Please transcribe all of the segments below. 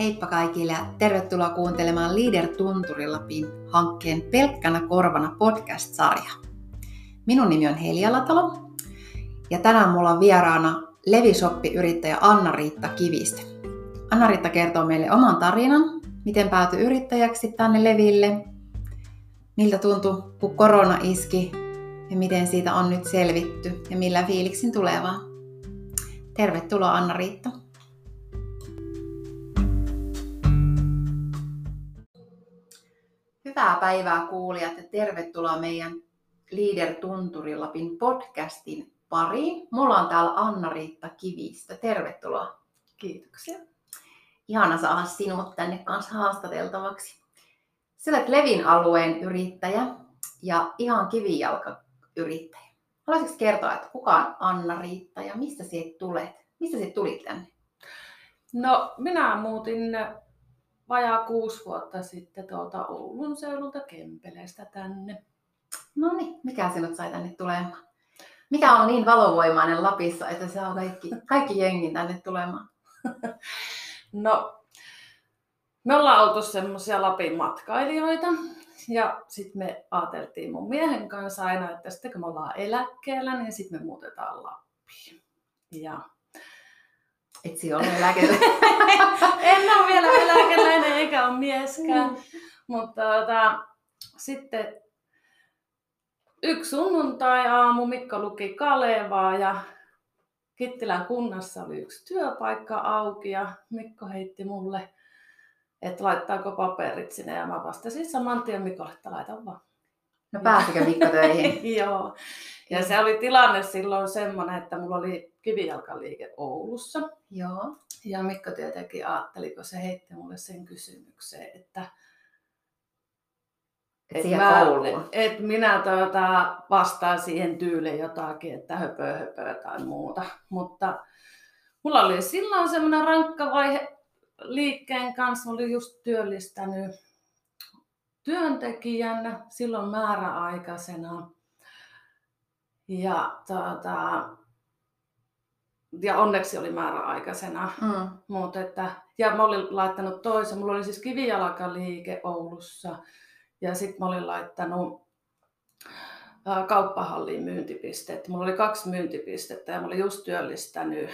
Heippa kaikille ja tervetuloa kuuntelemaan Leader Tunturilapin hankkeen Pelkkänä korvana podcast-sarja. Minun nimi on Helia Latalo ja tänään mulla on vieraana Levisoppi-yrittäjä Anna-Riitta Kivistä. Anna-Riitta kertoo meille oman tarinan, miten päätyi yrittäjäksi tänne Leville, miltä tuntui, kun korona iski ja miten siitä on nyt selvitty ja millä fiiliksin tulevaa. Tervetuloa Anna-Riitta. Hyvää päivää kuulijat ja tervetuloa meidän Leader Tunturilapin podcastin pariin. Mulla on täällä Anna-Riitta Kivistä. Tervetuloa. Kiitoksia. Ihana saada sinut tänne kanssa haastateltavaksi. Sä olet Levin alueen yrittäjä ja ihan kivijalkayrittäjä. Haluaisitko kertoa, että kuka on Anna-Riitta ja mistä siitä tulet? Mistä siitä tulit tänne? No, minä muutin vajaa kuusi vuotta sitten tuolta Oulun seudulta Kempeleestä tänne. No niin, mikä sinut sai tänne tulemaan? Mikä on niin valovoimainen Lapissa, että se on kaikki, kaikki jengin tänne tulemaan? No, me ollaan oltu semmoisia Lapin matkailijoita. Ja sitten me ajateltiin mun miehen kanssa aina, että sitten kun me ollaan eläkkeellä, niin sitten me muutetaan Lappiin. Ja Etsi ole eläkellä. en ole vielä eläkeläinen eikä ole mieskään. Mm. Mutta tota, sitten yksi sunnuntai-aamu Mikko luki Kalevaa ja Kittilän kunnassa oli yksi työpaikka auki ja Mikko heitti mulle, että laittaako paperit sinne ja mä vastasin saman tien Mikolle, että laitan vaan. No pääsikö Mikko töihin? Joo. Ja se oli tilanne silloin semmoinen, että mulla oli kivijalkaliike Oulussa. Joo. Ja Mikko tietenkin ajatteli, kun se heitti mulle sen kysymyksen, että et mä, et minä tuota, vastaan siihen tyyliin jotakin, että höpö höpö tai muuta. Mutta mulla oli silloin semmoinen rankka vaihe liikkeen kanssa. Mä olin just työllistänyt työntekijän silloin määräaikaisena. Ja, tuota, ja onneksi oli määräaikaisena. Mm. Mut että, ja mä olin laittanut toisen. Mulla oli siis kivijalkaliike Oulussa. Ja sitten mä olin laittanut kauppahalliin myyntipisteet. Mulla oli kaksi myyntipistettä ja mä olin just työllistänyt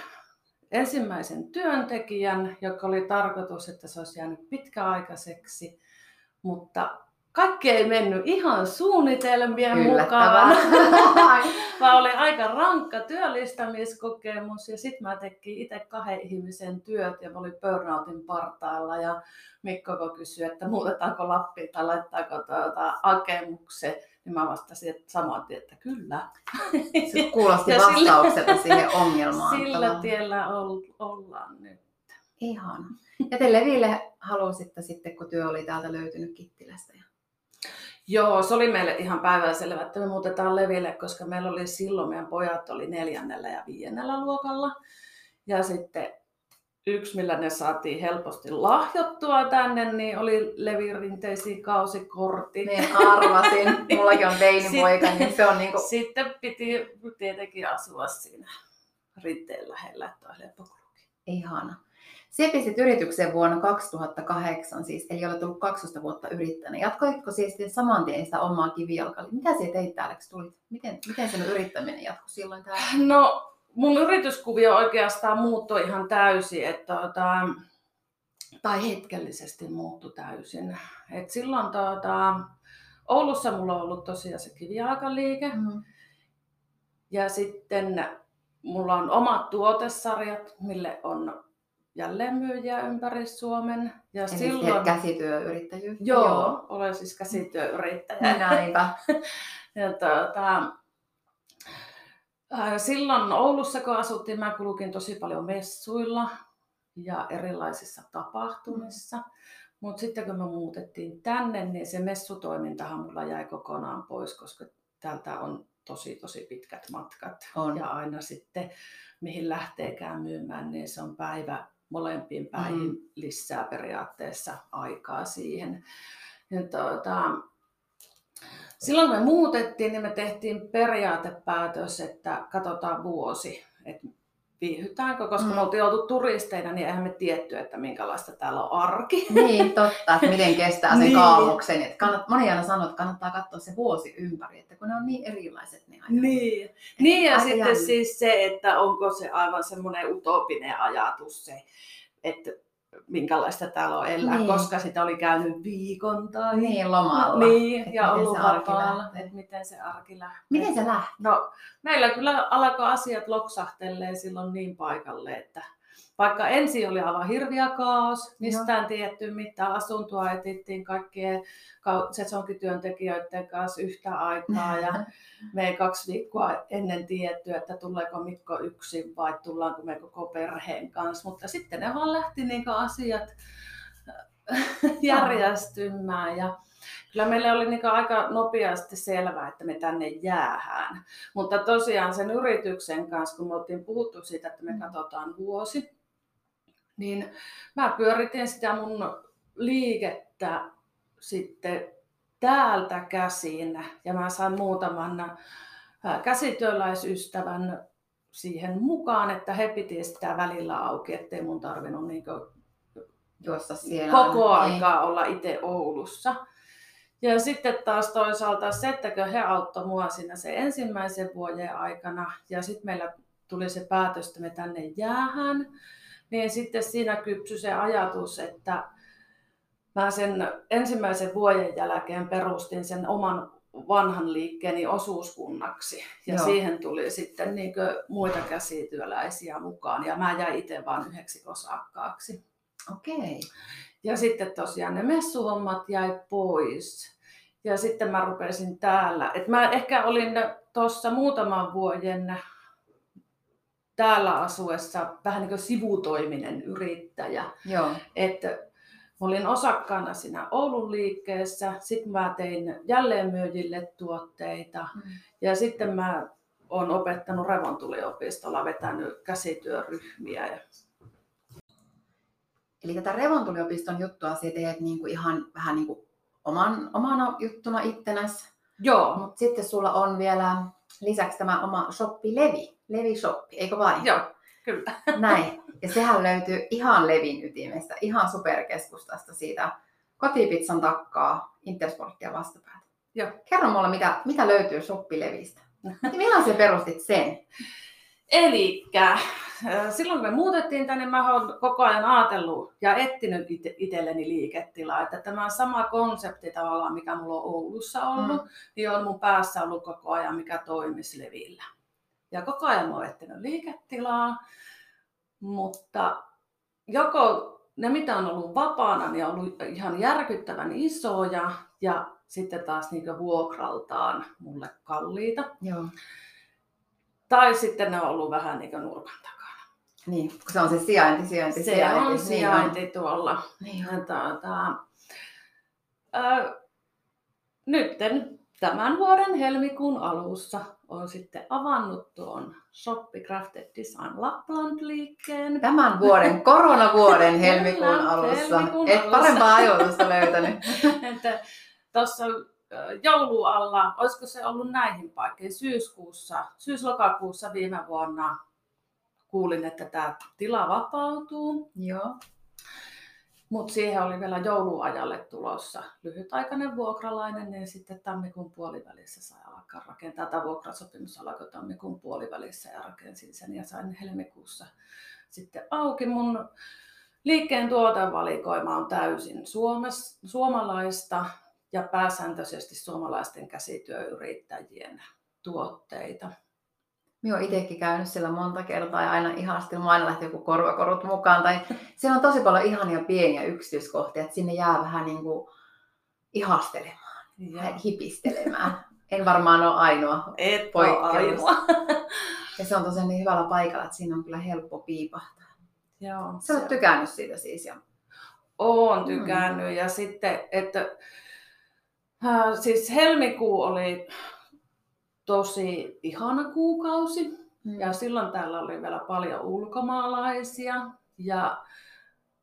ensimmäisen työntekijän, joka oli tarkoitus, että se olisi jäänyt pitkäaikaiseksi, mutta kaikki ei mennyt ihan suunnitelmien mukaan, vaan oli aika rankka työllistämiskokemus ja sitten mä tekin itse kahden ihmisen työt ja mä olin burnoutin partaalla ja Mikko kysyi, että muutetaanko Lappiin tai laittaako tuota hakemuksen, niin mä vastasin että saman tien, että kyllä. Se kuulosti vastaukselta siihen ongelmaan. Sillä tiellä ollaan nyt. Ihan. Ja te Leville halusitte sitten, kun työ oli täältä löytynyt Kittilästä. Joo, se oli meille ihan päivänselvä, että me muutetaan Leville, koska meillä oli silloin, meidän pojat oli neljännellä ja viidennellä luokalla. Ja sitten yksi, millä ne saatiin helposti lahjottua tänne, niin oli levirinteisiä kausikortti. Niin arvasin, mullakin on teinipoika, niin se on niinku... Sitten piti tietenkin asua siinä rinteen lähellä, että oli Ihana. Se pistit yrityksen vuonna 2008, siis, eli olet ollut 12 vuotta yrittäjänä. Jatkoitko siis saman tien sitä omaa kivijalkaa? Mitä sinä teit täällä, kun tulit? Miten, miten sen yrittäminen jatkui silloin täällä? No, mun yrityskuvio oikeastaan muuttui ihan täysin, että tota, tai hetkellisesti muuttui täysin. Et silloin tota, Oulussa mulla on ollut tosiaan se kivijalkaliike. Mm. Ja sitten mulla on omat tuotesarjat, mille on jälleenmyyjiä ympäri Suomen. Ja Eli silloin... käsityöyrittäjyys? Joo, Joo, olen siis käsityöyrittäjä. Näinpä. ja tuota, silloin Oulussa, kun asuttiin, mä kulkin tosi paljon messuilla ja erilaisissa tapahtumissa. Mutta sitten kun me muutettiin tänne, niin se messutoimintahan mulla jäi kokonaan pois, koska täältä on tosi tosi pitkät matkat. On. Ja aina sitten, mihin lähteekään myymään, niin se on päivä molempiin päihin mm. lisää periaatteessa aikaa siihen. Ja tuota, silloin kun me muutettiin, niin me tehtiin periaatepäätös, että katsotaan vuosi, että viihytäänkö, koska Mm. me oltiin oltu turisteina, niin eihän me tietty, että minkälaista täällä on arki. Niin, totta, että miten kestää sen Niin. kaavuksen. Että kannat, moni aina sanoo, että kannattaa katsoa se vuosi ympäri, että kun ne on niin erilaiset ne ajat. Niin. niin ja sitten siis se, että onko se aivan semmoinen utopinen ajatus se, että minkälaista täällä on elää, Niin. koska sitä oli käynyt viikon tai Niin, lomalla. niin ja miten ollut vapaalla, että miten se arki lähtee. Miten se lähtee? No, meillä kyllä alkoi asiat loksahtelee silloin niin paikalle, että vaikka ensin oli aivan hirviä kaos, mistään tietty mitä asuntoa etittiin kaikkien sesonkityöntekijöiden kanssa yhtä aikaa ja me ei kaksi viikkoa ennen tietty, että tuleeko Mikko yksin vai tullaanko me koko perheen kanssa, mutta sitten ne vaan lähti niin asiat järjestymään ja kyllä meillä oli niin aika nopeasti selvää, että me tänne jäähän. Mutta tosiaan sen yrityksen kanssa, kun me oltiin puhuttu siitä, että me Mm. katsotaan vuosi, niin mä pyöritin sitä mun liikettä sitten täältä käsin ja mä sain muutaman käsityöläisystävän siihen mukaan, että he piti sitä välillä auki, ettei mun tarvinnut niin siellä. koko Niin. aikaa olla itse Oulussa. Ja sitten taas toisaalta se, että he auttoi mua siinä se ensimmäisen vuoden aikana ja sitten meillä tuli se päätös, että me tänne jäähän, niin sitten siinä kypsyi se ajatus, että mä sen ensimmäisen vuoden jälkeen perustin sen oman vanhan liikkeeni osuuskunnaksi. Ja Joo. siihen tuli sitten niin muita käsityöläisiä mukaan ja mä jäin itse vain yhdeksi osakkaaksi. Okei. Ja sitten tosiaan ne messuhommat jäi pois. Ja sitten mä rupesin täällä. Et mä ehkä olin tuossa muutaman vuoden täällä asuessa vähän niin kuin sivutoiminen yrittäjä. Joo. Että mä olin osakkaana siinä Oulun liikkeessä, sitten mä tein jälleenmyyjille tuotteita Mm. ja sitten mä oon opettanut Revontuliopistolla, vetänyt käsityöryhmiä. Ja Eli tätä Revontuliopiston juttua sä teet niinku ihan vähän niinku oman, omana juttuna ittenäs. Joo, Mutta sitten sulla on vielä lisäksi tämä oma shoppi Levi. Levi Shoppi, eikö vain? joo, kyllä. Näin. Ja sehän löytyy ihan Levin ytimestä, ihan superkeskustasta siitä kotipizzan takkaa Intersporttia vastapäätä. Joo. Kerro mulle, mitä, mitä löytyy shoppi Levistä. Milloin sä perustit sen? Eli silloin kun me muutettiin tänne, mä oon koko ajan ajatellut ja etsinyt itselleni liiketilaa. Että tämä sama konsepti tavallaan, mikä mulla on Oulussa ollut, mm. niin on mun päässä ollut koko ajan, mikä toimisi Levillä. Ja koko ajan mä oon etsinyt liiketilaa, mutta joko ne, mitä on ollut vapaana, niin on ollut ihan järkyttävän isoja ja sitten taas niin vuokraltaan mulle kalliita. Joo. Tai sitten ne on ollut vähän niin nurkan. Niin, kun se on se sijainti, sijainti, Se sijainti. on Niin sijainti tuolla. Niin on. Tuota, ö, nyt tämän vuoden helmikuun alussa on sitten avannut tuon Shoppi Crafted Design Lapland-liikkeen. Tämän vuoden, koronavuoden helmikuun alussa. helmikuun Et alussa. parempaa ajoitusta löytänyt. että tuossa joulualla, olisiko se ollut näihin paikkoihin, syyskuussa, syyslokakuussa viime vuonna kuulin, että tämä tila vapautuu. Joo. Mutta siihen oli vielä jouluajalle tulossa lyhytaikainen vuokralainen, niin sitten tammikuun puolivälissä sai alkaa rakentaa. Tämä vuokrasopimus alkoi tammikuun puolivälissä ja rakensin sen ja sain helmikuussa sitten auki. Mun liikkeen tuotevalikoima on täysin Suomessa, suomalaista ja pääsääntöisesti suomalaisten käsityöyrittäjien tuotteita. Minä olen itsekin käynyt siellä monta kertaa ja aina ihastellut. Mua aina lähti joku korvakorut mukaan. Tai siellä on tosi paljon ihania pieniä yksityiskohtia, että sinne jää vähän niin kuin ihastelemaan, Ja vähän hipistelemään. En varmaan ole ainoa. et poikkeus. ainoa. Ja se on tosiaan niin hyvällä paikalla, että siinä on kyllä helppo piipahtaa. Joo, Sä olet tykännyt siitä siis. Ja... Oon tykännyt ja sitten, että äh, siis helmikuu oli tosi ihana kuukausi. Mm. ja silloin täällä oli vielä paljon ulkomaalaisia. Ja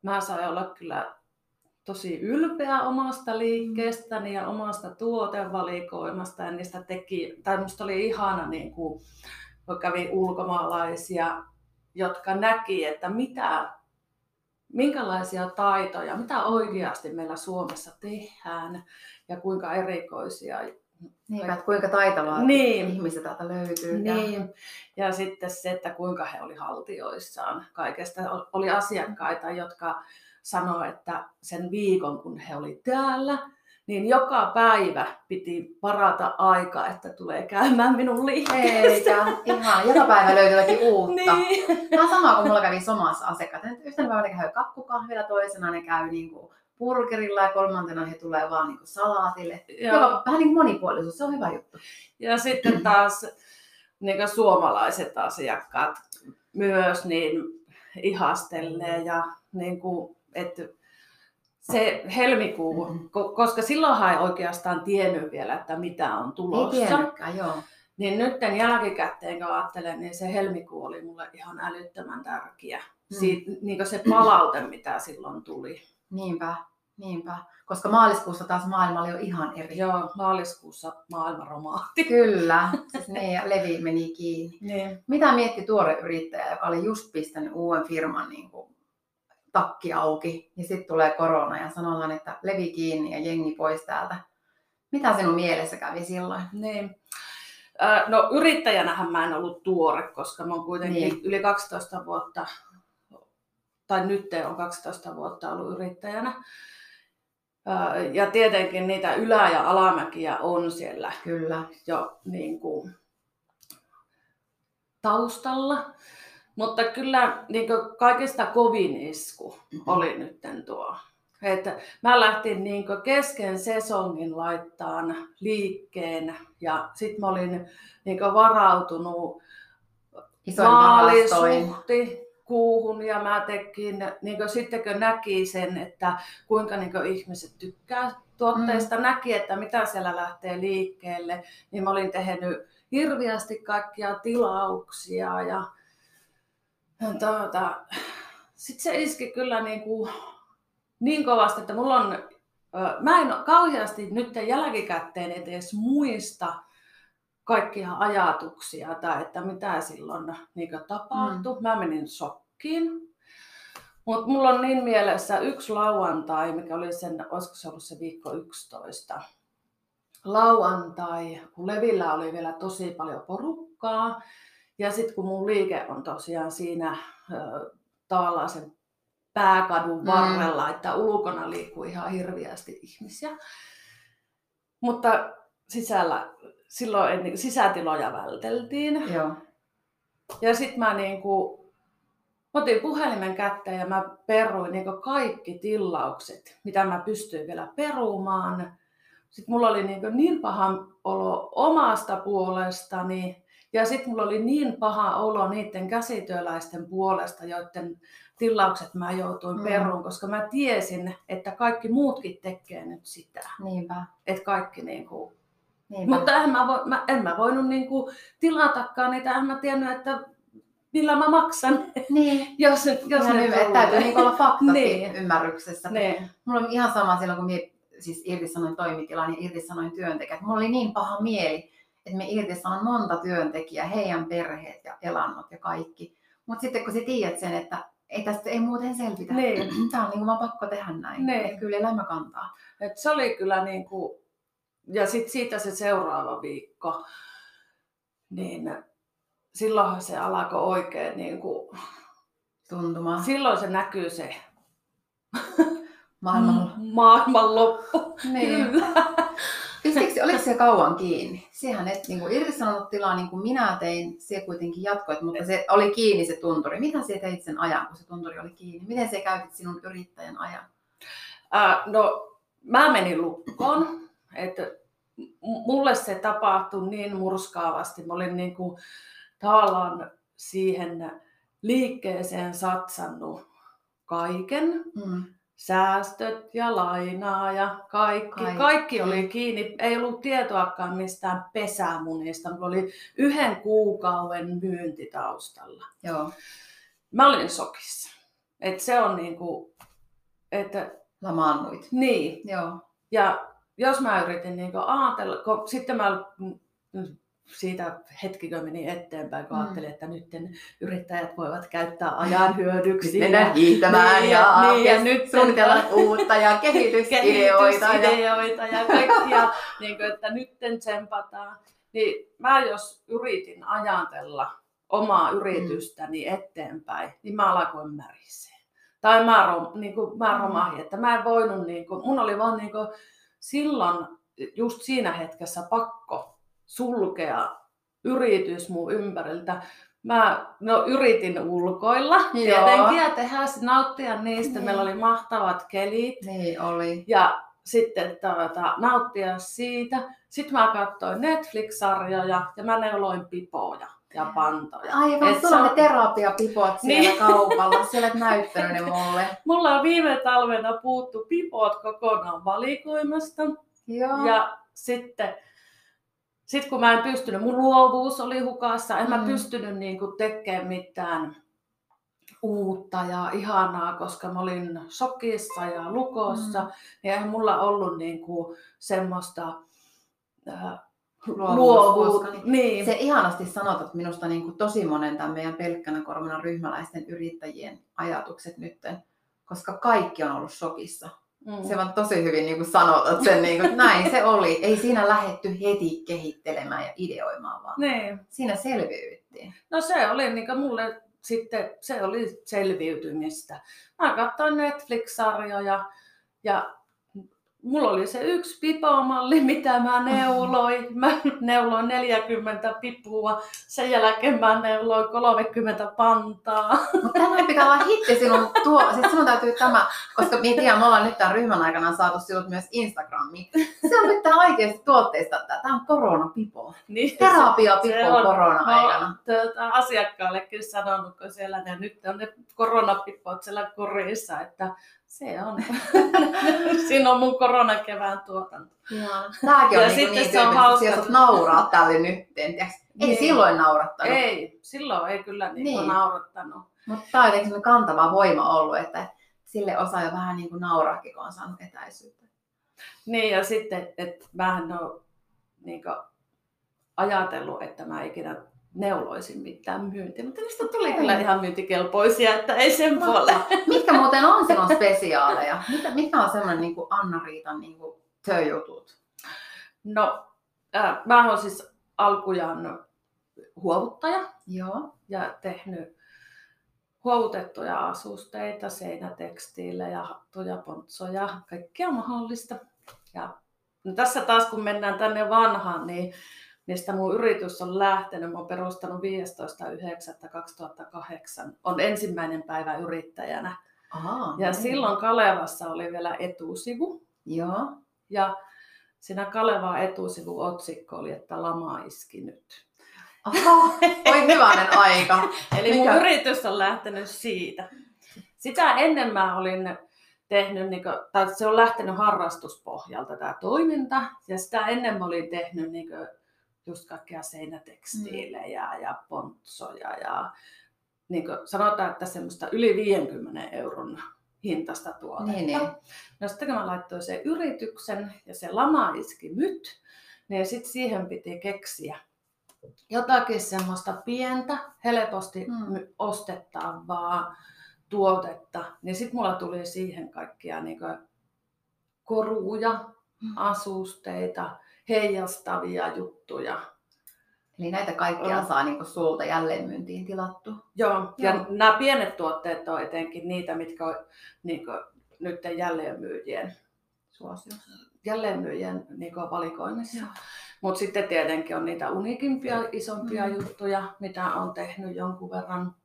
mä sain olla kyllä tosi ylpeä omasta liikkeestäni ja omasta tuotevalikoimasta. Ja niistä teki, tai musta oli ihana niin kuin, kun kävi ulkomaalaisia jotka näki, että mitä, minkälaisia taitoja, mitä oikeasti meillä Suomessa tehdään ja kuinka erikoisia niin, että kuinka taitavaa niin. ihmiset täältä löytyy. Niin. Ja... ja sitten se, että kuinka he oli haltioissaan kaikesta. Oli asiakkaita, jotka sanoivat, että sen viikon kun he oli täällä, niin joka päivä piti parata aika, että tulee käymään minun liikkeessä. Eikä, ihan. Joka päivä löytyy jotakin uutta. Niin. Tämä on sama kuin mulla kävi somassa asiakkaat. Yhtenä päivänä käy kakkukahvilla, toisena ne käy niin kuin burgerilla ja kolmantena he tulee vaan niin salaatille. Joka, vähän niin monipuolisuus, se on hyvä juttu. Ja sitten taas niin suomalaiset asiakkaat myös niin ihastelee ja niin kuin, että se helmikuu, mm-hmm. koska silloinhan ei oikeastaan tiennyt vielä, että mitä on tulossa. Ei joo. Niin nyt jälkikäteen, kun ajattelen, niin se helmikuu oli mulle ihan älyttömän tärkeä. Mm. Siitä, niin se palaute, mitä silloin tuli. Niinpä, niinpä. Koska maaliskuussa taas maailma oli jo ihan eri. Joo, maaliskuussa maailma romaahti. Kyllä, siis ne ja levi meni kiinni. Niin. Mitä mietti tuore yrittäjä, joka oli just pistänyt uuden firman niin kuin takki auki ja sitten tulee korona ja sanotaan, että levi kiinni ja jengi pois täältä. Mitä sinun mielessä kävi silloin? Niin. No yrittäjänähän mä en ollut tuore, koska mä oon kuitenkin niin. yli 12 vuotta, tai nyt on 12 vuotta ollut yrittäjänä. Ja tietenkin niitä ylä- ja alamäkiä on siellä Kyllä. jo niin kuin taustalla. Mutta kyllä niin kaikista kovin isku mm-hmm. oli nyt tuo. Että mä lähtin niin kesken sesongin laittaan liikkeen ja sitten mä olin niin varautunut maalisuhti kuuhun ja mä tekin, niin sitten kun näki sen, että kuinka niin ihmiset tykkää tuotteista, mm. näki, että mitä siellä lähtee liikkeelle, niin mä olin tehnyt hirviästi kaikkia tilauksia ja tuota, sitten se iski kyllä niin, kuin, niin kovasti, että mulla on, mä en kauheasti nyt jälkikäteen edes muista kaikkia ajatuksia tai että mitä silloin niin tapahtui. Mm. Mä menin shokkiin. Mutta mulla on niin mielessä yksi lauantai, mikä oli sen, olisiko se ollut se viikko 11. Lauantai, kun Levillä oli vielä tosi paljon porukkaa. Ja sitten kun mun liike on tosiaan siinä tavallaan sen pääkadun mm. varrella, mm. että ulkona liikkuu ihan hirviästi ihmisiä. Mutta sisällä, silloin en, niin sisätiloja välteltiin. Joo. Ja sitten mä niinku, otin puhelimen kätteen ja mä peruin niinku kaikki tilaukset, mitä mä pystyin vielä perumaan. Sitten mulla oli niinku niin paha olo omasta puolestani, ja sitten mulla oli niin paha olo niiden käsityöläisten puolesta, joiden tilaukset mä joutuin mm. peruun, koska mä tiesin, että kaikki muutkin tekee nyt sitä. Niinpä. Että kaikki niin kuin... Niinpä. Mutta en mä, vo, mä, en mä voinut niin kuin tilatakaan niitä, en mä tiennyt, että millä mä maksan. Niin. jos, jos ne hyvä, täytyy niin olla fakta niin. ymmärryksessä. Niin. Mulla on ihan sama silloin, kun minä siis irtisanoin toimitilan ja irtisanoin työntekijät. Mulla oli niin paha mieli, että me irtisanon monta työntekijää, heidän perheet ja elannot ja kaikki. Mutta sitten kun sä tiedät sen, että ei tästä ei muuten selvitä. Niin. Tämä on niin kuin mä pakko tehdä näin. Niin. Että kyllä elämä kantaa. Et se oli kyllä niin kuin, ja sitten siitä se seuraava viikko, niin silloinhan se alkoi oikein niin kuin, tuntumaan. Silloin se näkyy se maailman, maailman loppu. Niin. Kyllä. Pistikö, oliko se kauan kiinni? Sehän et niin kuin irtisanonut tilaa niin kuin minä tein, se kuitenkin jatkoit, mutta se oli kiinni se tunturi. Mitä se teit sen ajan, kun se tunturi oli kiinni? Miten se käytit sinun yrittäjän ajan? Äh, no, mä menin lukkoon. Että mulle se tapahtui niin murskaavasti. Mä olin niin kuin, tavallaan siihen liikkeeseen satsannut kaiken. Mm säästöt ja lainaa ja kaikki. Kaikki, kaikki oli kiinni. Ei ollut tietoakaan mistään pesämunista. Mulla oli yhden kuukauden myynti taustalla. Joo. Mä olin sokissa. Et se on niinku, että... Lamaannuit. Niin. Joo. Ja jos mä yritin niinku ajatella, kun sitten mä siitä hetkikö meni eteenpäin, kun Mm. ajattelin, että nyt yrittäjät voivat käyttää ajan hyödyksi. Mennään hiihtämään Niin, ja, ja- niin, ja ja nyt suunnitella uutta ja kehitysideoita. Ja... kehitysideoita ja kaikkia, niin kuin, että nytten tsempataan. Niin mä jos yritin ajatella omaa yritystäni eteenpäin, niin mä alkoin märisee. Tai mä, rom, niin kuin, mä Mm. romahin, että mä en voinut, niin kuin, mun oli vaan niin kuin, silloin just siinä hetkessä pakko sulkea yritys mun ympäriltä. Mä no, yritin ulkoilla Joo. tietenkin ja tehdä, nauttia niistä. Niin. Meillä oli mahtavat kelit Niin oli. ja sitten tuota, nauttia siitä. Sitten mä katsoin Netflix-sarjoja ja mä neuloin pipoja ja pantoja. Aivan, sulla on ne terapiapipot siellä Niin. kaupalla. Siellä et näyttänyt ne mulle. Mulla on viime talvena puuttu pipot kokonaan valikoimasta. Joo. Ja sitten sit kun mä en pystynyt, mun luovuus oli hukassa, en mä Mm. pystynyt niinku tekemään mitään uutta ja ihanaa, koska mä olin shokissa ja lukossa, Mm. niin eihän mulla ollut niinku semmoista äh, Luovuus, luovuutta. koska Niin. Se ihanasti sanotat minusta niin kuin tosi monen tämän meidän pelkkänä korvana ryhmäläisten yrittäjien ajatukset nytten, koska kaikki on ollut shokissa. Mm. Se vaan tosi hyvin niin kuin sanotat sen, niin kuin, että näin se oli. Ei siinä lähetty heti kehittelemään ja ideoimaan, vaan Niin. siinä selviydyttiin. No se oli niin mulle sitten, se oli selviytymistä. Mä katsoin Netflix-sarjoja ja mulla oli se yksi pipomalli, mitä mä neuloin. Mä neuloin 40 pipua, sen jälkeen mä neuloin 30 pantaa. Mutta tämä pitää olla hitti sinun tuo, siis sinun täytyy tämä, koska me tiedän, me ollaan nyt tämän ryhmän aikana saatu sinut myös Instagramiin. Se on pitää oikeasti tuotteista, että tämä on koronapipo. Niin Terapia se pipo on- korona-aikana. Oon tuota, asiakkaallekin sanonut, kun siellä ne, nyt on ne koronapipot siellä korissa, että se on. Siinä on mun koronakevään tuotanto. Tämäkin Ja on niin, sitten niin se on hauska. jos nauraa tälle nyt. Tiiäks? Ei Niin. silloin naurattanut. Ei, silloin ei kyllä niin Niin. niin. naurattanut. Mutta tämä on jotenkin kantava voima ollut, että sille osaa jo vähän niin kuin nauraakin, kun on saanut etäisyyttä. Niin ja sitten, että mä en ole niin ajatellut, että mä ikinä neuloisin mitään myyntiä, mutta niistä tuli Okei. kyllä ihan myyntikelpoisia, että ei sen puolelle. Mitkä muuten on sinun spesiaaleja? Mitä, mikä on semmoinen niin kuin Anna-Riitan niin kuin? No, äh, mä oon siis alkujaan huovuttaja Joo. ja tehnyt huovutettuja asusteita, seinätekstiilejä, hattuja, pontsoja, kaikkea mahdollista. Ja no tässä taas kun mennään tänne vanhaan, niin mistä mun yritys on lähtenyt, mä oon perustanut 15.9.2008, on ensimmäinen päivä yrittäjänä. Aha, Ja niin. silloin Kalevassa oli vielä etusivu, Joo. ja siinä Kaleva etusivu otsikko oli, että lama iski nyt. Aha, oi hyvänen aika. Eli mun Mikä? yritys on lähtenyt siitä. Sitä ennen mä olin tehnyt, niin kuin, tai se on lähtenyt harrastuspohjalta tämä toiminta, ja sitä ennen mä olin tehnyt niin kuin, just kaikkea seinätekstiilejä mm. ja pontsoja ja niin kuin, sanotaan, että semmoista yli 50 euron hintasta tuotetta. Niin, niin. No sitten kun mä laittoin sen yrityksen ja se lama iski nyt, niin sitten siihen piti keksiä jotakin semmoista pientä, helposti Mm. ostettavaa tuotetta. Niin sitten mulla tuli siihen kaikkia niin koruja, Mm. asusteita, heijastavia juttuja. Eli näitä kaikkia On. saa niin sulta jälleenmyyntiin tilattu. Joo, ja Joo. nämä pienet tuotteet on etenkin niitä, mitkä on niin nyt jälleenmyyjien, Suosiossa. jälleenmyyjien niin valikoimissa. Joo. Mutta sitten tietenkin on niitä unikimpia, isompia Mm. juttuja, mitä on tehnyt jonkun verran.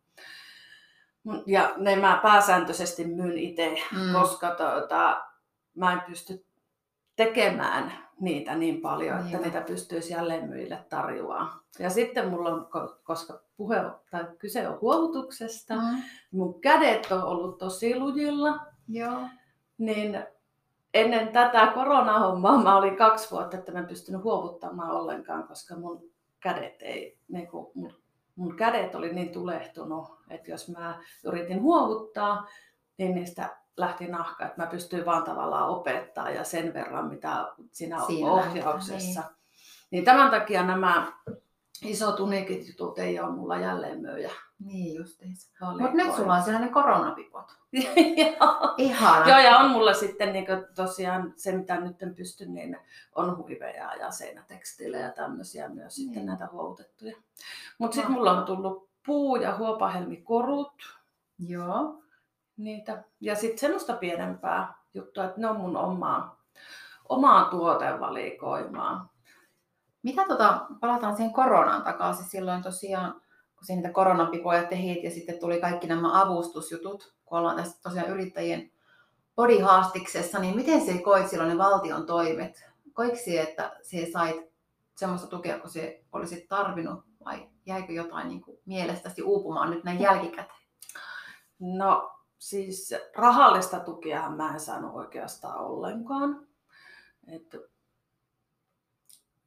Ja ne mä pääsääntöisesti myyn itse, Mm. koska tuota, mä en pysty tekemään niitä niin paljon, että Niinpä. niitä pystyisi jälleenmyyjille tarjoamaan. Ja sitten mulla on, ko- koska puhe tai kyse on huovutuksesta, Mm. mun kädet on ollut tosi lujilla, Joo. niin ennen tätä koronahommaa mä olin kaksi vuotta, että mä en pystynyt huovuttamaan ollenkaan, koska mun kädet ei, niin kuin, mun, mun kädet oli niin tulehtunut, että jos mä yritin huovuttaa, niin niistä lähti nahka, että mä pystyin vaan tavallaan opettaa ja sen verran, mitä siinä, Siinä ohjauksessa. Niin. niin tämän takia nämä isot unikit jutut ei ole mulla jälleen myyjä. Niin justiinsa. Mutta nyt sulla on siellä ne koronapipot. Ihana. Joo, ja on mulla sitten niin tosiaan se, mitä nyt en pysty, niin on huiveja ja seinätekstiilejä ja tämmöisiä myös niin. sitten näitä huoutettuja. Mutta sitten mulla on tullut puu- ja huopahelmikorut. Joo. Niitä. Ja sitten semmoista pienempää juttua, että ne on mun omaa, omaa tuotevalikoimaa. Mitä tota, palataan siihen koronaan takaisin silloin tosiaan, kun se niitä koronapipoja tehit ja sitten tuli kaikki nämä avustusjutut, kun ollaan tässä tosiaan yrittäjien bodihaastiksessa, niin miten se koit silloin ne valtion toimet? Koiksi, että se sait semmoista tukea, kun se olisit tarvinnut vai jäikö jotain niin kuin mielestäsi uupumaan nyt näin jälkikäteen? No siis rahallista tukea mä en saanut oikeastaan ollenkaan. Että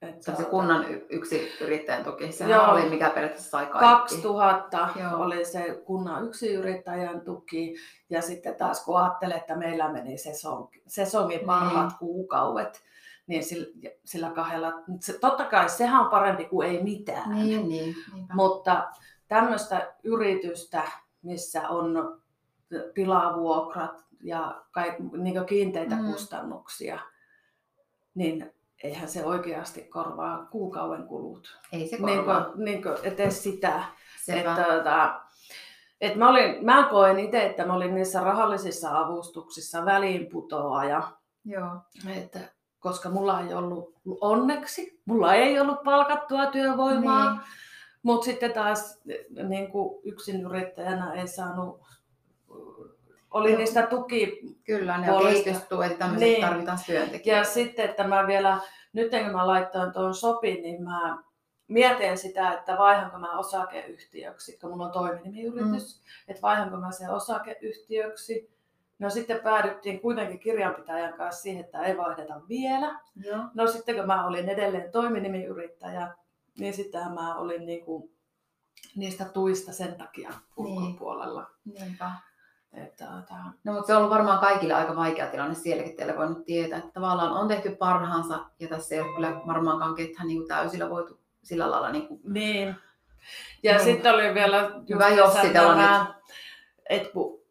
että se kunnan yksi yrittäjän tuki, sehän joo, oli mikä periaatteessa sai kaikki. 2000 joo. oli se kunnan yksi yrittäjän tuki ja sitten taas kun ajattelee, että meillä meni sesongi, sesongin parhaat niin. kuukaudet, niin sillä, sillä kahdella, totta kai sehän on parempi kuin ei mitään. Niin, niin, Mutta tämmöistä yritystä, missä on tilavuokrat ja kaik, niin kiinteitä mm. kustannuksia, niin eihän se oikeasti korvaa kuukauden kulut. Ei se korvaa. Niin kuin, niin kuin sitä. Että, että, että mä, olin, mä koen itse, että mä olin niissä rahallisissa avustuksissa väliinputoaja. Joo. Että, koska mulla ei ollut onneksi, mulla ei ollut palkattua työvoimaa. Niin. Mutta sitten taas niin kuin yrittäjänä ei saanut oli Joo. niistä tuki Kyllä, ne kehitystuet, tämmöiset niin. tarvitaan työntekijöitä. Ja sitten, että mä vielä, nyt kun mä laittoin tuon sopin, niin mä mietin sitä, että vaihanko mä osakeyhtiöksi, kun mulla on toiminimiyritys, mm. että vaihanko mä sen osakeyhtiöksi. No sitten päädyttiin kuitenkin kirjanpitäjän kanssa siihen, että ei vaihdeta vielä. Joo. No sitten kun mä olin edelleen toiminimiyrittäjä, niin sitten mä olin niinku niistä tuista sen takia niin. ulkopuolella. Niin. Niinpä. Että, tämä... No, mutta se on ollut varmaan kaikille aika vaikea tilanne sielläkin teille voinut tietää, että tavallaan on tehty parhaansa ja tässä ei ole kyllä varmaankaan ketään niin täysillä voitu sillä lailla. Niin, kuin... niin. Ja niin. sitten oli vielä hyvä jossitella nyt. Että kun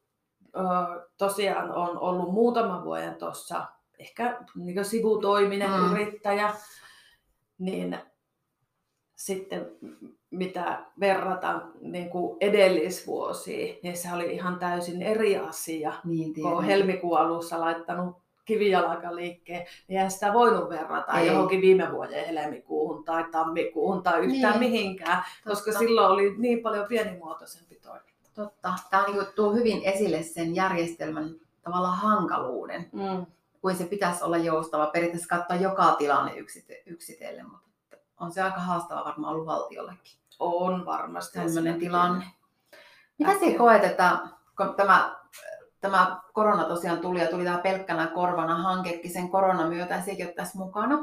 tosiaan on ollut muutaman vuoden tuossa ehkä niin sivutoiminen mm. yrittäjä, niin sitten mitä verrataan niin kuin edellisvuosiin, niin se oli ihan täysin eri asia. Niin, kun helmikuun alussa laittanut kivijalkaliikkeen, niin ei sitä voinut verrata ei. johonkin viime vuoden helmikuuhun tai tammikuuhun tai yhtään niin. mihinkään, Totta. koska silloin oli niin paljon pienimuotoisempi toiminta. Totta. Tämä on, niin kuin, tuo hyvin esille sen järjestelmän tavallaan hankaluuden, mm. kuin se pitäisi olla joustava. Periaatteessa katsoa joka tilanne yksitellen, mutta on se aika haastava varmaan ollut valtiollekin. On varmasti. Tällainen tilanne. Mitä sinä koet, että kun tämä, tämä korona tosiaan tuli ja tuli tämä pelkkänä korvana hankekin sen koronan myötä ja sekin tässä mukana.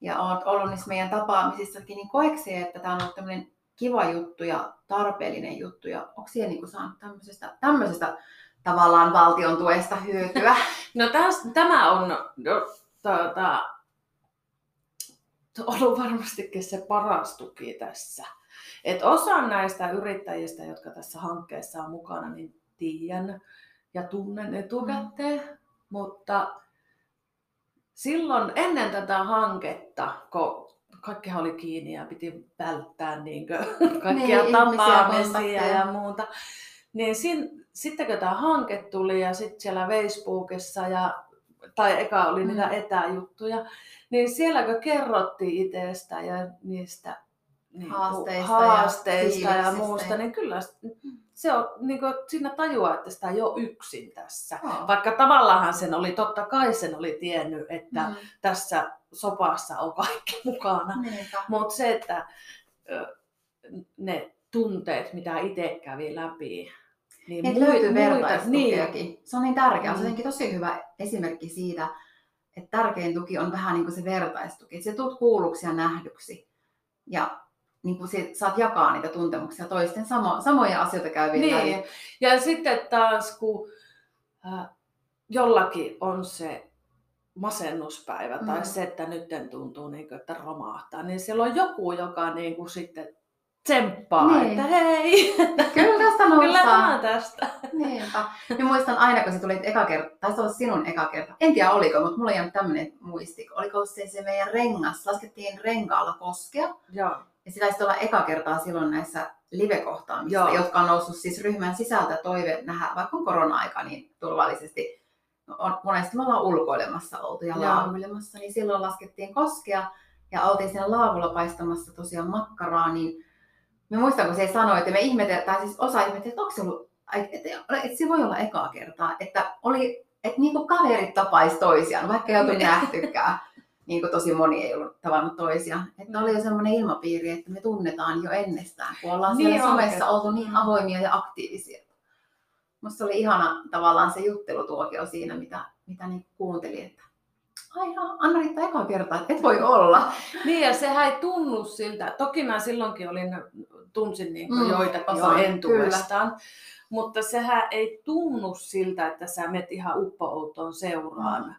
Ja olet ollut niissä meidän tapaamisissakin, niin koeksi, että tämä on ollut tämmöinen kiva juttu ja tarpeellinen juttu. Ja onko siellä niin saanut tämmöisestä, tämmöisestä tavallaan valtion tuesta hyötyä? No täs, tämä on no, tuota, ollut varmastikin se paras tuki tässä. Et osa näistä yrittäjistä, jotka tässä hankkeessa on mukana, niin tiedän ja tunnen etukäteen, mm. mutta silloin ennen tätä hanketta, kun kaikkihan oli kiinni ja piti välttää niin kaikkia niin, tapaamisia ja muuta, niin sin, sitten kun tämä hanke tuli ja sitten siellä Facebookissa ja tai eka oli mm. niitä etäjuttuja, niin sielläkö kerrottiin itsestä ja niistä niin haasteista, haasteista ja, ja muusta, niin kyllä se on, niin kuin, siinä tajua, että sitä ei ole yksin tässä. Oh. Vaikka tavallaan sen oli, totta kai sen oli tiennyt, että mm. tässä sopassa on kaikki mukana. Mutta se, että ne tunteet, mitä itse kävi läpi, niin, niin löytyy vertaistukeakin. Niin. Se on niin tärkeää. Se on tosi hyvä esimerkki siitä, että tärkein tuki on vähän niin kuin se vertaistuki. Että sä tulet kuulluksi ja nähdyksi. Ja niin kuin saat jakaa niitä tuntemuksia toisten samo, samoja asioita käyviin niin. Ja sitten taas kun äh, jollakin on se masennuspäivä tai mm. se, että nyt tuntuu, niin kuin, että romahtaa, niin siellä on joku, joka niin kuin sitten tsemppaa, niin. että hei, kyllä tästä noustaan. Kyllä tämä tästä. Niinpä. Mä muistan aina, kun sä tulit eka kerta, taisi olla sinun eka kerta, en tiedä oliko, mutta mulla ei ole tämmöinen muisti. Oliko se se meidän rengas, laskettiin renkaalla koskea. Joo. Ja se taisi olla eka kertaa silloin näissä live-kohtaamissa, jotka on noussut siis ryhmän sisältä toive nähdä, vaikka on korona-aika, niin turvallisesti. No, on, monesti me ollaan ulkoilemassa oltu ja laavuilemassa, niin silloin laskettiin koskea ja oltiin siinä laavulla paistamassa tosiaan makkaraa, niin Mä muistan, kun se sanoi, että me ihmeteltiin, tai siis osa ihmeteltiin, että onko se ollut, että, että se voi olla ekaa kertaa, että oli, että niin kuin kaverit tapaisi toisiaan, vaikka ei oltu niin. nähtykään. Niin kuin tosi moni ei ollut tavannut toisiaan. Että oli jo semmoinen ilmapiiri, että me tunnetaan jo ennestään, kun ollaan niin siellä somessa oltu niin avoimia ja aktiivisia. Musta oli ihana tavallaan se juttelutuokio siinä, mitä, mitä niin kuunteli, että ai Anna-Riitta eka kertaa, että et voi olla. niin ja sehän ei tunnu siltä. Toki mä silloinkin olin, tunsin niin kuin mm, joitakin jo entuudestaan. Mutta sehän ei tunnu siltä, että sä menet ihan uppoutoon seuraan, mm.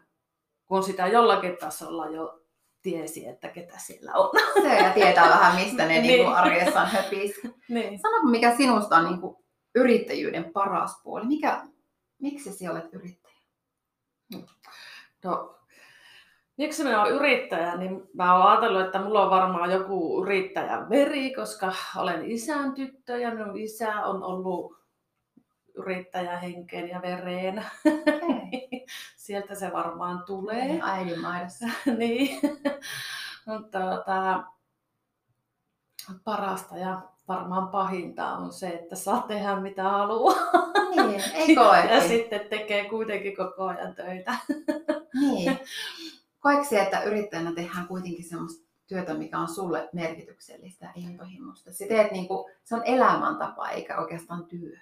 Kun sitä jollakin tasolla jo tiesi, että ketä siellä on. Se ja tietää vähän, mistä ne niin. Niin arjessaan höpis. niin. Sano, mikä sinusta on niin kuin yrittäjyyden paras puoli? Mikä, miksi sinä olet yrittäjä? No, Miksi minä olen yrittäjä, niin mä olen ajatellut, että mulla on varmaan joku yrittäjän veri, koska olen isän tyttö ja minun isä on ollut yrittäjä henkeen ja vereen. Okay. Sieltä se varmaan tulee. Niin, äidin maidossa. niin. Mutta tota, parasta ja varmaan pahinta on se, että saa tehdä mitä haluaa. Niin, ei koe. ja sitten tekee kuitenkin koko ajan töitä. niin. Koetko se, että yrittäjänä tehdään kuitenkin sellaista työtä, mikä on sulle merkityksellistä ja intohimoista? Se, teet niin kuin, se on elämäntapa eikä oikeastaan työ.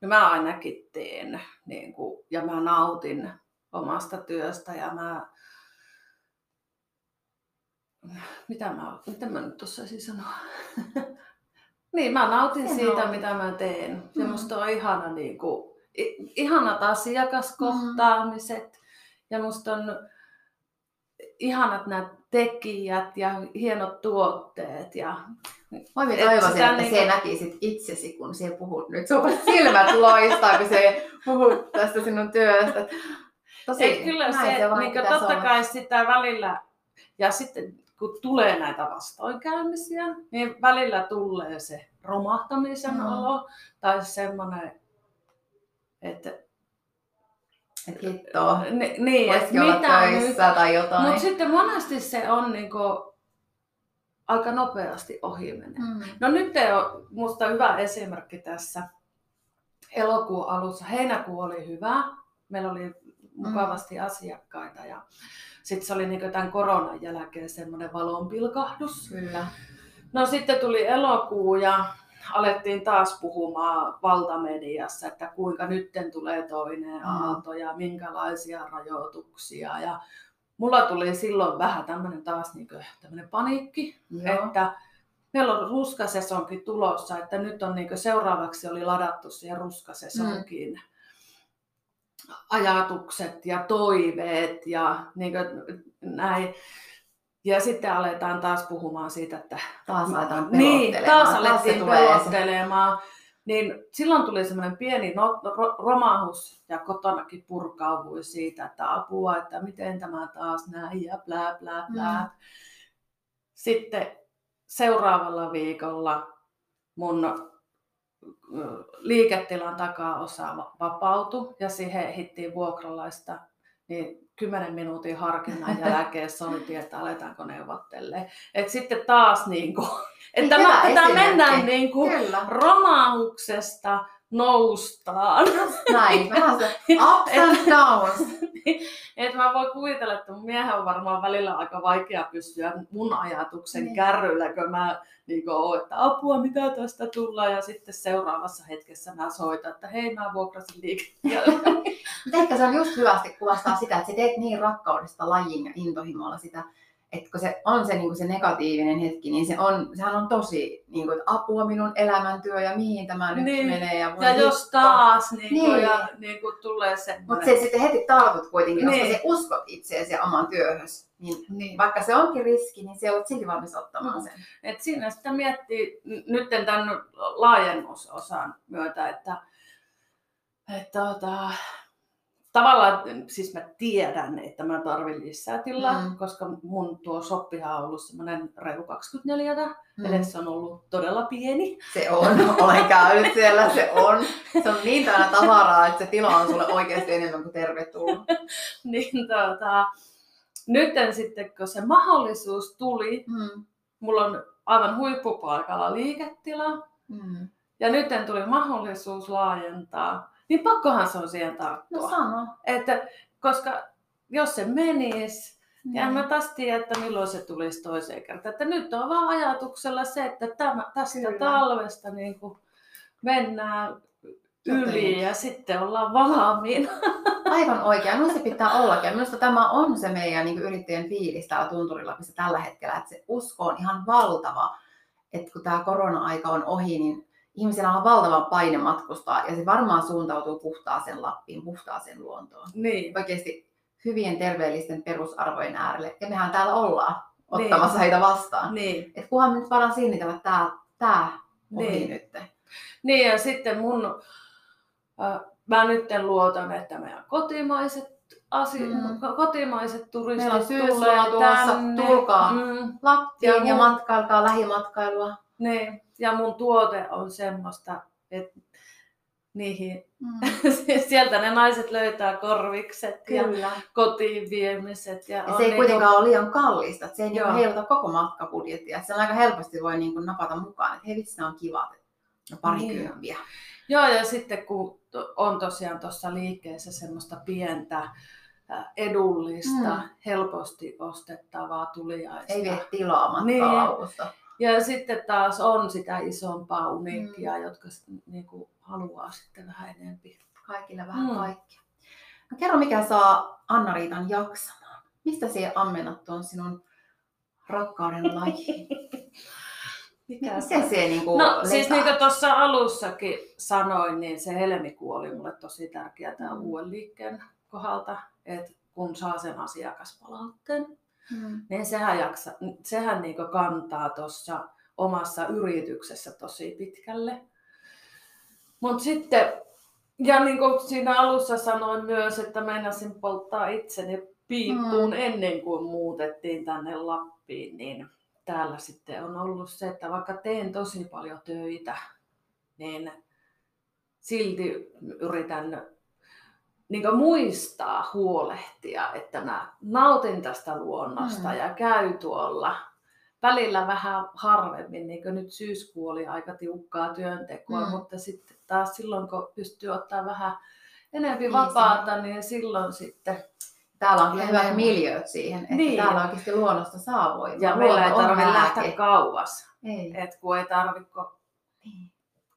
No mä ainakin teen niin kuin, ja mä nautin omasta työstä ja mä mitä mä, mitä mä nyt tuossa sanoa? niin, mä nautin Sen siitä, on. mitä mä teen. Ja mm. musta on ihana, niin kuin, ihanat asiakaskohtaamiset. Mm. Ja musta on ihanat nämä tekijät ja hienot tuotteet. Ja, Mä toivoisin, että niin... se näkisit itsesi, kun sinä puhut nyt. Sun silmät loistaa, kun se puhut tästä sinun työstä. Tosi, Ei, kyllä se, se niin totta olla. kai sitä välillä, ja sitten kun tulee näitä vastoinkäymisiä, niin välillä tulee se romahtamisen mm. olo tai semmoinen, että että hittoa, Ni, niin, että mitä töissä nyt? tai jotain. Mutta sitten monesti se on niinku aika nopeasti ohi menee. Mm. No nyt on musta hyvä esimerkki tässä elokuun alussa. Heinäkuu oli hyvä. Meillä oli mukavasti mm. asiakkaita ja sitten se oli niinku tämän koronan jälkeen semmoinen valonpilkahdus. Kyllä. No sitten tuli elokuu ja alettiin taas puhumaan valtamediassa, että kuinka nytten tulee toinen mm. aalto ja minkälaisia rajoituksia. Ja mulla tuli silloin vähän tämmöinen taas niin tämmöinen paniikki, Joo. että meillä on ruskasesonkin tulossa, että nyt on niin seuraavaksi oli ladattu siihen ruskasesonkiin mm. ajatukset ja toiveet ja niin näin. Ja sitten aletaan taas puhumaan siitä, että... Taas aletaan Niin, taas alettiin pelottelemaan. Niin silloin tuli semmoinen pieni ro, romahus ja kotonakin purkauvui siitä, että apua, että miten tämä taas näin ja blää blää blää. Mm. Sitten seuraavalla viikolla mun liiketilan takaosa vapautui ja siihen hittiin vuokralaista niin kymmenen minuutin harkinnan jälkeen soitin, että aletaanko neuvottelemaan. Et sitten taas niin kuin, että tämä, tämä mennään niin kuin romahuksesta noustaan. Näin, vähän se ups and downs. et mä voin kuvitella, että mun miehen on varmaan välillä aika vaikea pysyä mun ajatuksen niin. kärryllä, kun mä niin kuin, että apua, mitä tästä tullaan, ja sitten seuraavassa hetkessä mä soitan, että hei, mä vuokrasin liikkeelle. Mutta ehkä se on just hyvästi kuvastaa sitä, että sä teet niin rakkaudesta lajin ja intohimolla sitä, että kun se on se, niin kuin se negatiivinen hetki, niin se on, sehän on tosi niin kuin, että apua minun elämäntyö ja mihin tämä nyt Niin. menee. Ja, Ja jos taas niin kuin, Niin. ja, niin kuin tulee Mutta semmoinen... se sitten heti tartut kuitenkin, koska Niin. se uskot itseesi ja oman työhös. Niin Niin. vaikka se onkin riski, niin se olet silti valmis ottamaan Mm. sen. Et siinä sitä miettii nyt tämän laajennusosan myötä, että, että tota, tavallaan siis mä tiedän, että mä tarvin lisää tilaa, Mm. koska mun tuo shoppihan on ollut semmoinen reilu 24, Mm. mm. eli se on ollut todella pieni. Se on, olen käynyt siellä, se on. Se on niin täynnä tavaraa, että se tila on sulle oikeasti enemmän kuin tervetullut. niin tota, nyt sitten kun se mahdollisuus tuli, Mm. mulla on aivan huippupaikalla liiketila, Mm. ja nyt tuli mahdollisuus laajentaa, niin pakkohan se on siihen tarttua. No sano. Että, koska jos se menisi, ja en mä taas tiedä, että milloin se tulisi toiseen kertaan. Että nyt on vaan ajatuksella se, että tämä, tästä Kyllä. Talvesta niin kuin mennään yli ja sitten ollaan valmiina. Aivan oikein. Minusta se pitää ollakin. Ja Minusta tämä on se meidän niin yrittäjän fiilis täällä Tunturilla, missä tällä hetkellä, että se usko on ihan valtava. Että kun tämä korona-aika on ohi, niin ihmisillä on valtava paine matkustaa ja se varmaan suuntautuu puhtaaseen Lappiin, puhtaaseen luontoon. Niin. Oikeasti hyvien terveellisten perusarvojen äärelle. Ja mehän täällä ollaan Niin. ottamassa heitä vastaan. Niin. Että kunhan me nyt vaan sinnitellä tää, tää ohi Niin. nyt. niin ja sitten mun, äh, mä nyt luotan, että meidän kotimaiset asi- Mm. ko- kotimaiset turistit tulee tänne. tulkaa. Mm. Lappiin Ja ja, matkailkaa lähimatkailua. Niin, ja mun tuote on semmoista, että niihin, Mm. sieltä ne naiset löytää korvikset ja Kyllä. kotiin viemiset. Ja, Ja se ei niinku- kuitenkaan ole liian kallista, että se ei niinku Joo. heiluta koko matkabudjettia. Se on aika helposti voi niinku napata mukaan, että hei vitsi, on kivat. No pari Niin. Joo, ja sitten kun on tosiaan tuossa liikkeessä semmoista pientä, edullista, Mm. helposti ostettavaa tuliaista. Ei vie tilaa Niin. Ja sitten taas on sitä isompaa uniikkia, jotka sit niinku haluaa sitten vähän enempi. Kaikille vähän Mm. kaikkea. No kerro, mikä saa Anna-Riitan jaksamaan. Mistä siellä ammennat tuon sinun rakkauden lajiin? Mikä Se se niinku No siis lepää? niin kuin tuossa alussakin sanoin, niin se helmikuu oli mulle tosi tärkeä tämän Mm. uuden liikkeen kohdalta, että kun saa sen asiakaspalautteen, Mm. niin sehän, jaksa, sehän niin kantaa tuossa omassa yrityksessä tosi pitkälle. Mutta sitten, ja niin kuin siinä alussa sanoin myös, että meinasin polttaa itseni piippuun Mm. ennen kuin muutettiin tänne Lappiin, niin täällä sitten on ollut se, että vaikka teen tosi paljon töitä, niin silti yritän niin muistaa huolehtia, että mä nautin tästä luonnosta Mm. ja käy tuolla välillä vähän harvemmin, niin kuin nyt syyskuu oli aika tiukkaa työntekoa, Mm. mutta sitten taas silloin, kun pystyy ottaa vähän enemmän Niin, vapaata, niin silloin sitten Täällä on kyllä hyvät miljööt siihen, että Niin. täällä oikeasti luonnosta saa voimaa. ja meillä ei tarvitse lähteä kauas, Ei. et kun ei tarvitse Niin.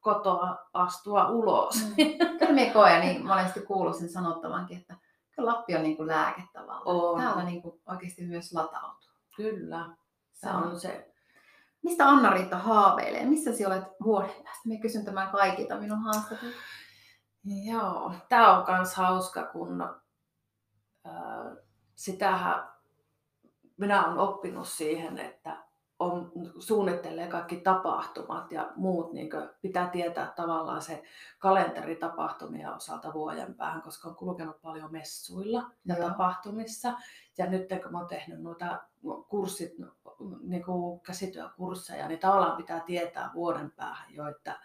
Kotoa astua ulos. Mm. Kyllä minä koen, niin monesti kuuluu sen sanottavankin, että kyllä Lappi on niin kuin lääke tavallaan. On. Täällä niin kuin oikeasti myös latautuu. Kyllä, se on on. se. Mistä Anna-Riitta haaveilee? Missä sinä olet vuoden päästä? Minä kysyn tämän kaikilta minun haastatteluilta. Joo, tämä on myös hauska, kun äh, sitähän minä olen oppinut siihen, että on, suunnittelee kaikki tapahtumat ja muut, niin pitää tietää tavallaan se kalenteri tapahtumien osalta vuoden päähän, koska on kulkenut paljon messuilla ja Joo. tapahtumissa. Ja nyt kun mä oon tehnyt noita kurssit, niin kuin käsityökursseja, niin tavallaan pitää tietää vuoden päähän jo, että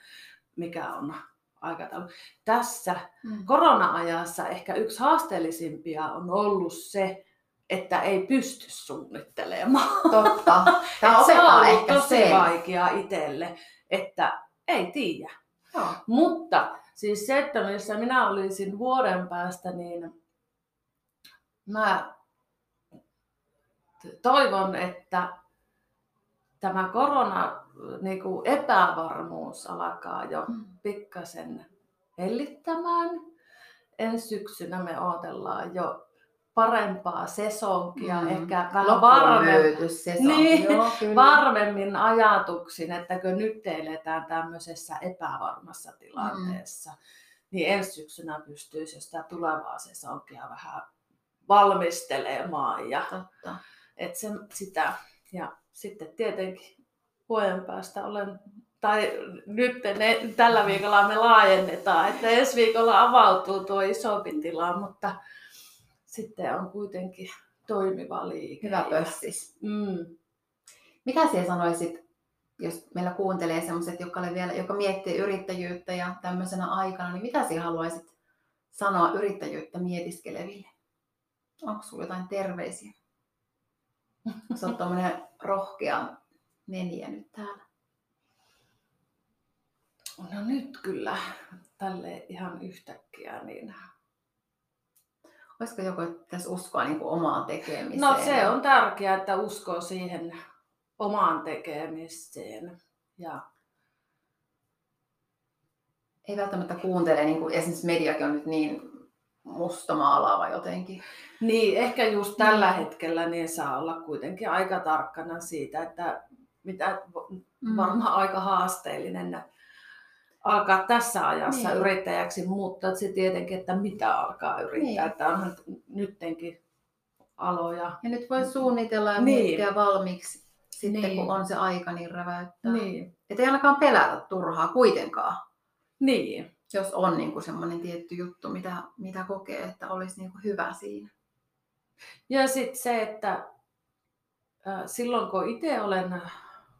mikä on aikataulu. Tässä Mm. korona-ajassa ehkä yksi haasteellisimpia on ollut se, että ei pysty suunnittelemaan. Totta. Tämä Et se on ehkä tosi sen. vaikea itselle, että ei tiedä. Joo. Mutta siis se, että missä minä olisin vuoden päästä, niin mä toivon, että tämä korona niin kuin epävarmuus alkaa jo Mm. pikkasen hellittämään. Ensi syksynä me odotellaan jo parempaa sesonkia, Mm. ehkä vähän varmemmin. Niin, Joo, kyllä. varmemmin ajatuksin, että kun nyt eletään tämmöisessä epävarmassa tilanteessa, niin ensi syksynä pystyisi sitä tulevaa sesonkia vähän valmistelemaan ja Totta. et se, sitä. Ja sitten tietenkin vuoden päästä olen, tai nyt ne, tällä viikolla me laajennetaan, että ensi viikolla avautuu tuo isompi tila, mutta sitten on kuitenkin toimiva liike. Hyvä pössis. Mm. Mitä sinä sanoisit, jos meillä kuuntelee sellaiset, jotka, vielä, joka miettii yrittäjyyttä ja tämmöisenä aikana, niin mitä sinä haluaisit sanoa yrittäjyyttä mietiskeleville? Onko sinulla jotain terveisiä? Sä oot tommonen rohkea meniä nyt täällä. No nyt kyllä tälle ihan yhtäkkiä, niin Olisiko joku, pitäisi uskoa niin kuin omaan tekemiseen? No se on tärkeää, että uskoo siihen omaan tekemiseen. Ja Ei välttämättä kuuntele, niin kuin esimerkiksi mediakin on nyt niin mustamaalaava jotenkin. niin, ehkä just tällä Mm. hetkellä niin saa olla kuitenkin aika tarkkana siitä, että mitä Mm. varmaan aika haasteellinen alkaa tässä ajassa Niin. yrittäjäksi, mutta se tietenkin, että mitä alkaa yrittää. Niin. Että onhan nyttenkin aloja. Ja nyt voi suunnitella ja Niin. miettiä valmiiksi sitten, Niin. kun on se aika, niin räväyttää. Niin. Että ei ainakaan pelätä turhaa kuitenkaan, niin. jos on niin kuin semmoinen tietty juttu, mitä, mitä kokee, että olisi niin kuin hyvä siinä. Ja sitten se, että silloin kun itse olen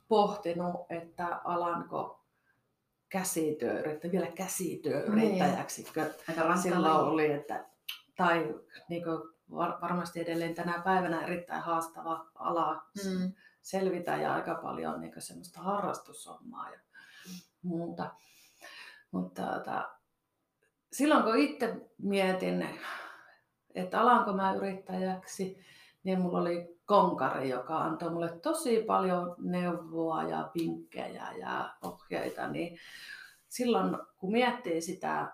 pohtinut, että alanko käsityöyrittäjä, vielä käsityöyrittäjäksi, niin. Aika laji. oli, että, tai niin var, varmasti edelleen tänä päivänä erittäin haastava ala Mm. selvitä ja aika paljon niin semmoista harrastushommaa ja muuta. Mutta tota, silloin kun itse mietin, että alanko mä yrittäjäksi, niin mulla oli konkari, joka antoi mulle tosi paljon neuvoa ja vinkkejä ja ohjeita, niin silloin kun miettii sitä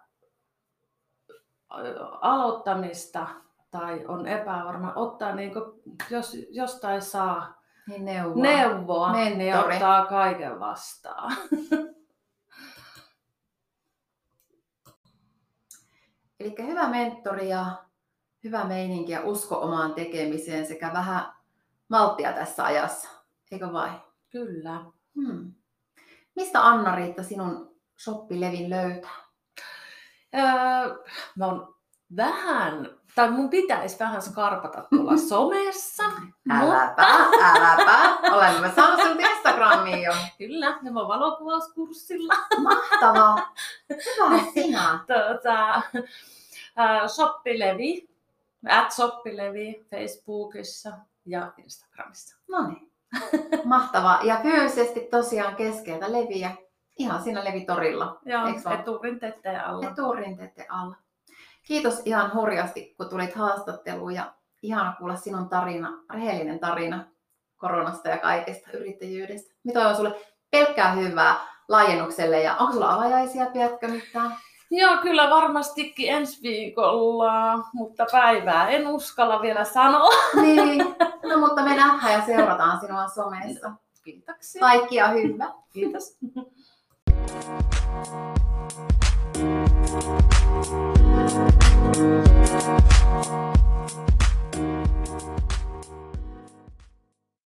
aloittamista tai on epävarma, ottaa niin jos jostain saa Niin neuvoa. neuvoa, niin ottaa kaiken vastaan. Eli hyvä mentori ja hyvä meininki ja usko omaan tekemiseen sekä vähän malttia tässä ajassa. Eikö vai? Kyllä. Hmm. Mistä Anna-Riitta sinun shoppilevin löytää? Öö, mä oon vähän, tai mun pitäisi vähän skarpata tuolla somessa. Äläpä, äläpä. Olemme saanut sinut Instagramiin jo. Kyllä, ja mä oon valokuvauskurssilla. Mahtavaa. Hyvä sinä. Tuota, ää, Shoppilevi, at Shoppilevi Facebookissa ja Instagramissa. No niin. Mahtavaa. Ja fyysisesti tosiaan keskeltä leviä. Ihan siinä levitorilla. Vaan? eturinteiden alla. Eturinteiden alla. Kiitos ihan hurjasti, kun tulit haastatteluun ja ihana kuulla sinun tarina, rehellinen tarina koronasta ja kaikesta yrittäjyydestä. Mitä toivon sulle pelkkää hyvää laajennukselle ja onko sulla avajaisia, pidätkö mitään? Joo, kyllä varmastikin ensi viikolla, mutta päivää en uskalla vielä sanoa. Niin, no mutta me nähdään ja seurataan sinua somessa. Kiitoksia. Kaikkia hyvää. Kiitos.